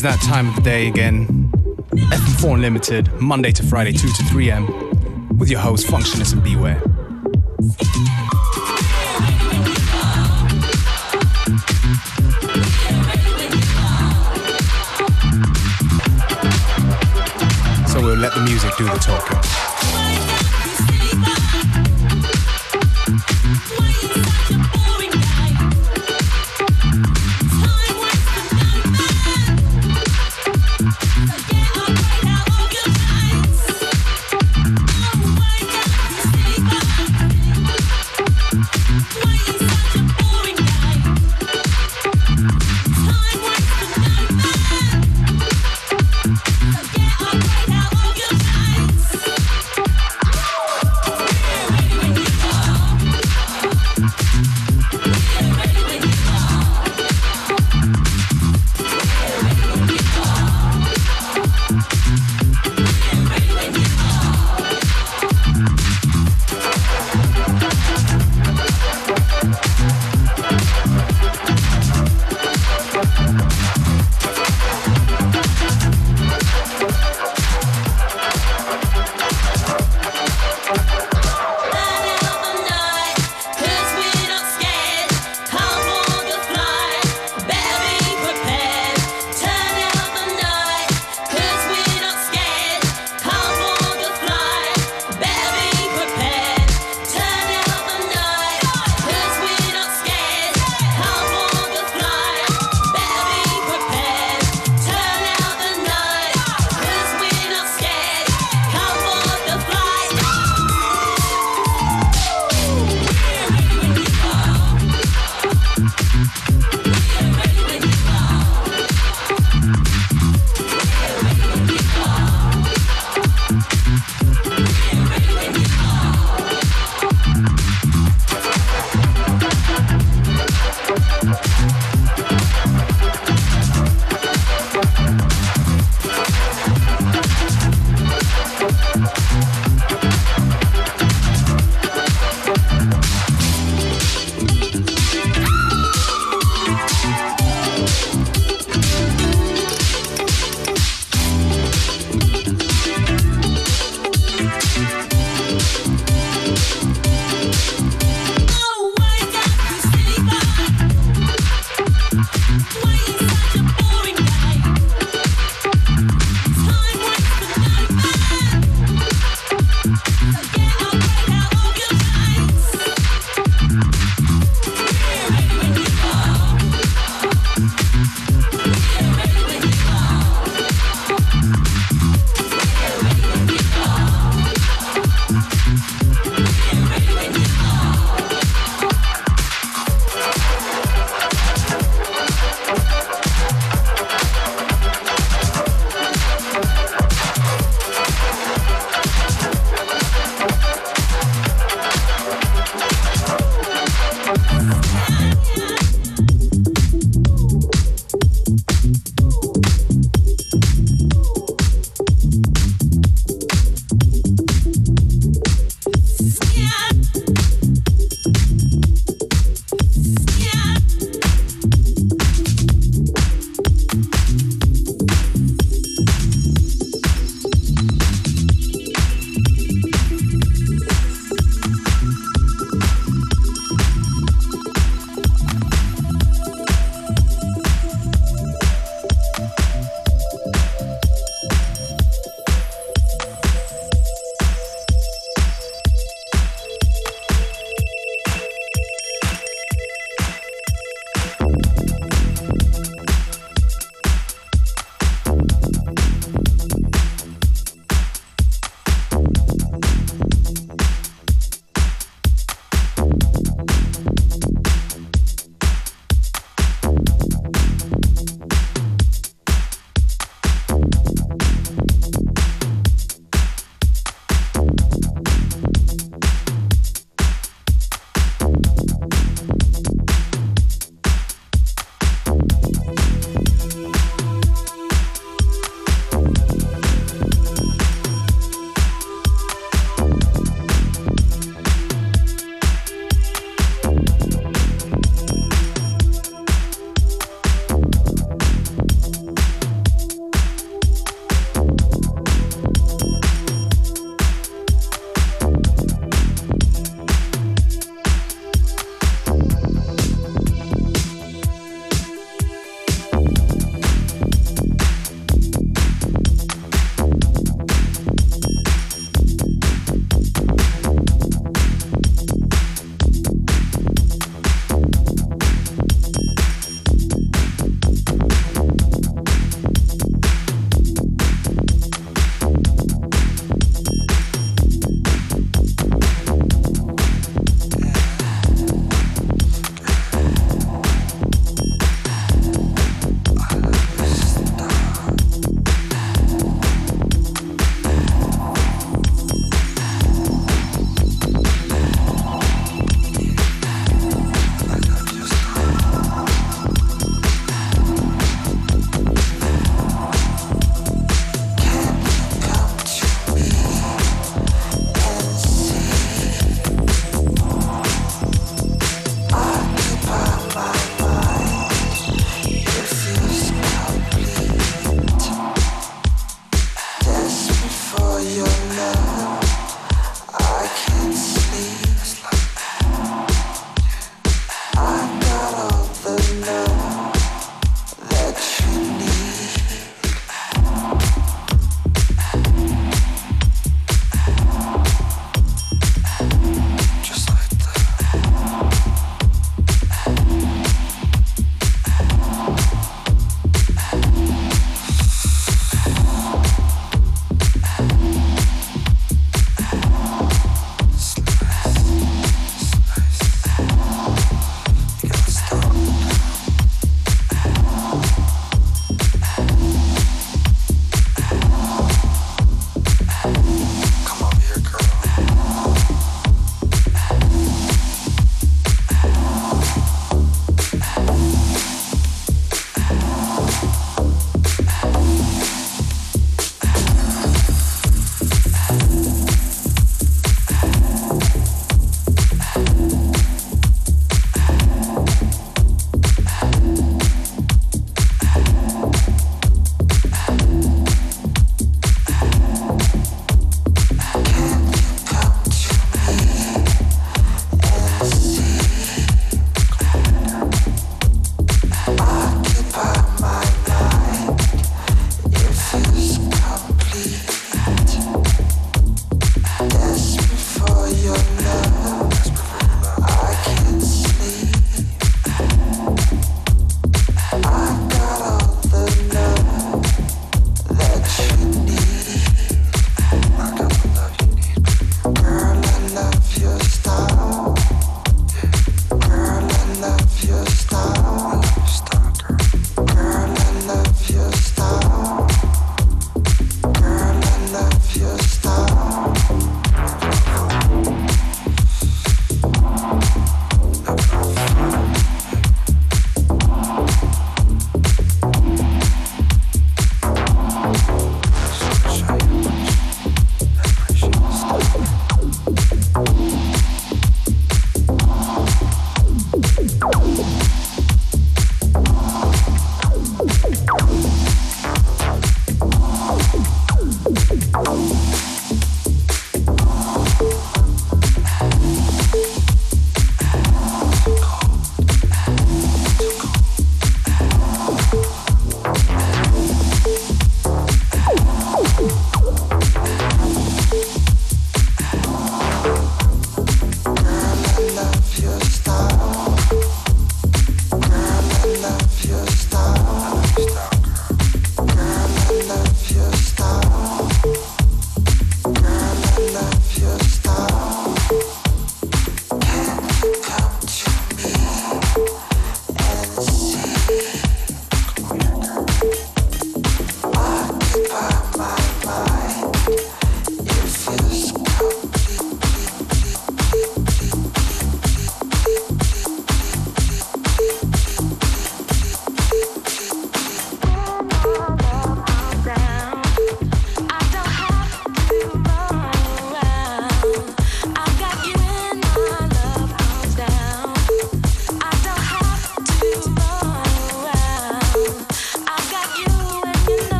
is that time of the day again. FM4 Unlimited, Monday to Friday, 2 to 3 am, with your host, Functionist and Beware. So we'll let the music do the talking.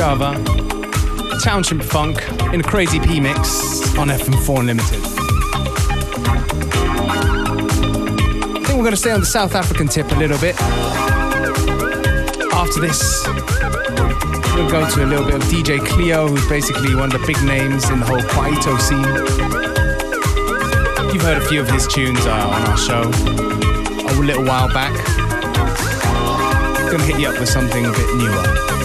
DJ Mujava, Township Funk in a crazy P mix on FM4 Unlimited. I think we're going to stay on the South African tip a little bit. After this, we'll go to a little bit of DJ Cleo, who's basically one of the big names in the whole Kwaito scene. You've heard a few of his tunes uh, on our show a little while back. Gonna hit you up with something a bit newer.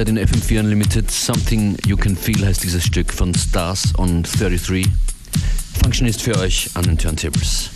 Halbzeit in FM4 Unlimited, Something You Can Feel heißt dieses Stück von Stars on 33. Function ist für euch an den Turntables.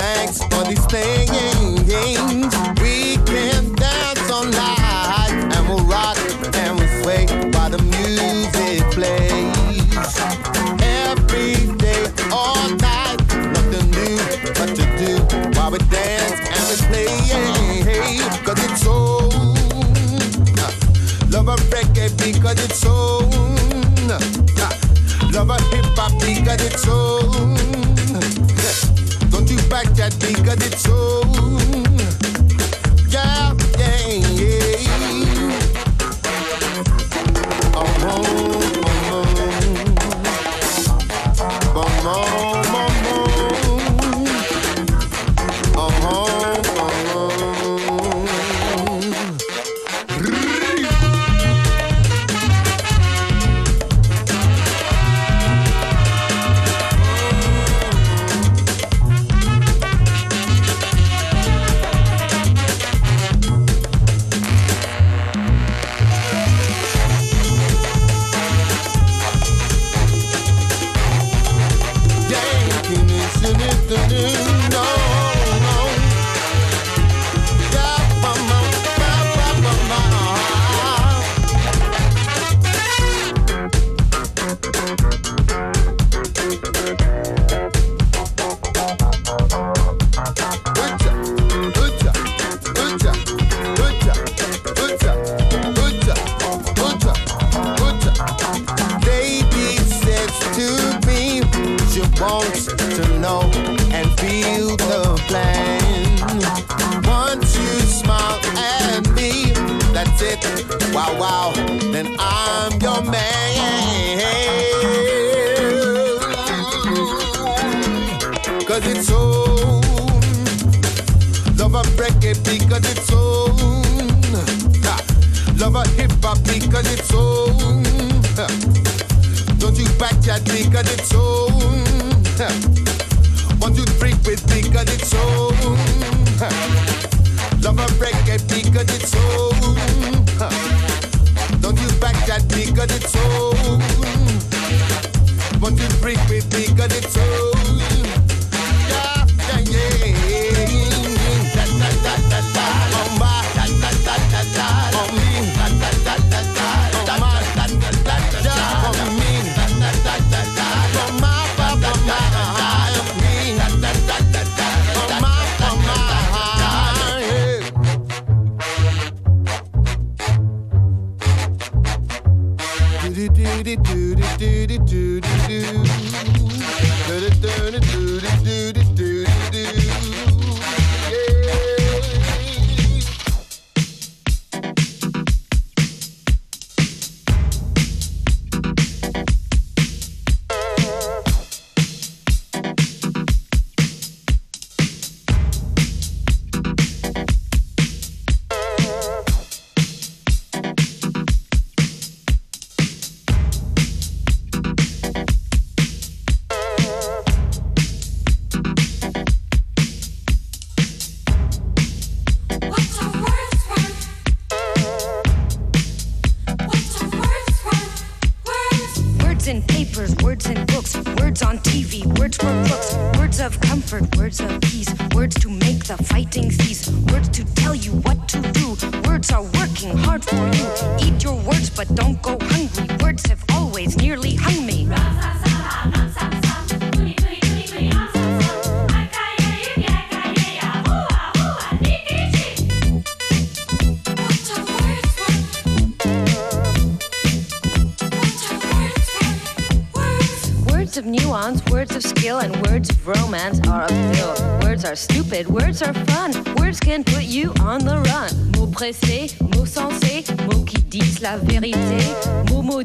Hurt.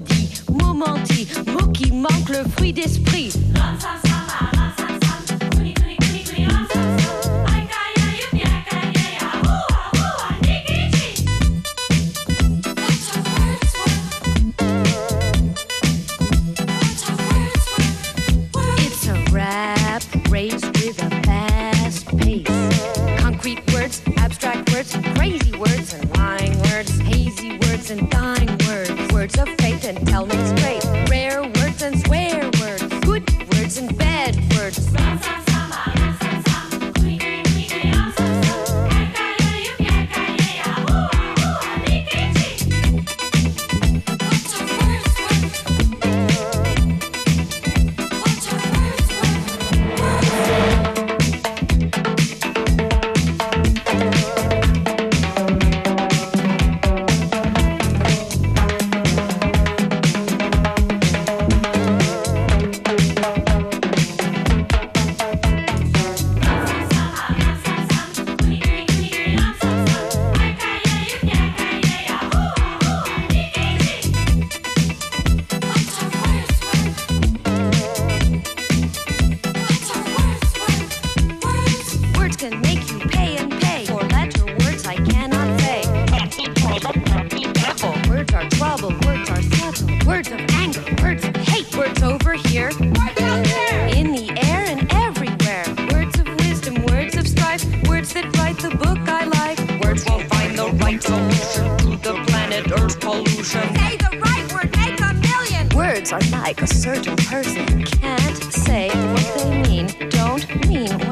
maudit, momenti, mot qui manque le fruit d'esprit. to the planet Earth pollution. Say the right word, make a million. Words are like a certain person can't say what they mean, don't mean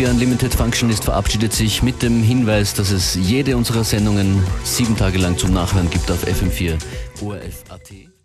FM4 Unlimited Functionist verabschiedet sich mit dem Hinweis, dass es jede unserer Sendungen sieben Tage lang zum Nachhören gibt auf FM4 ORF.at.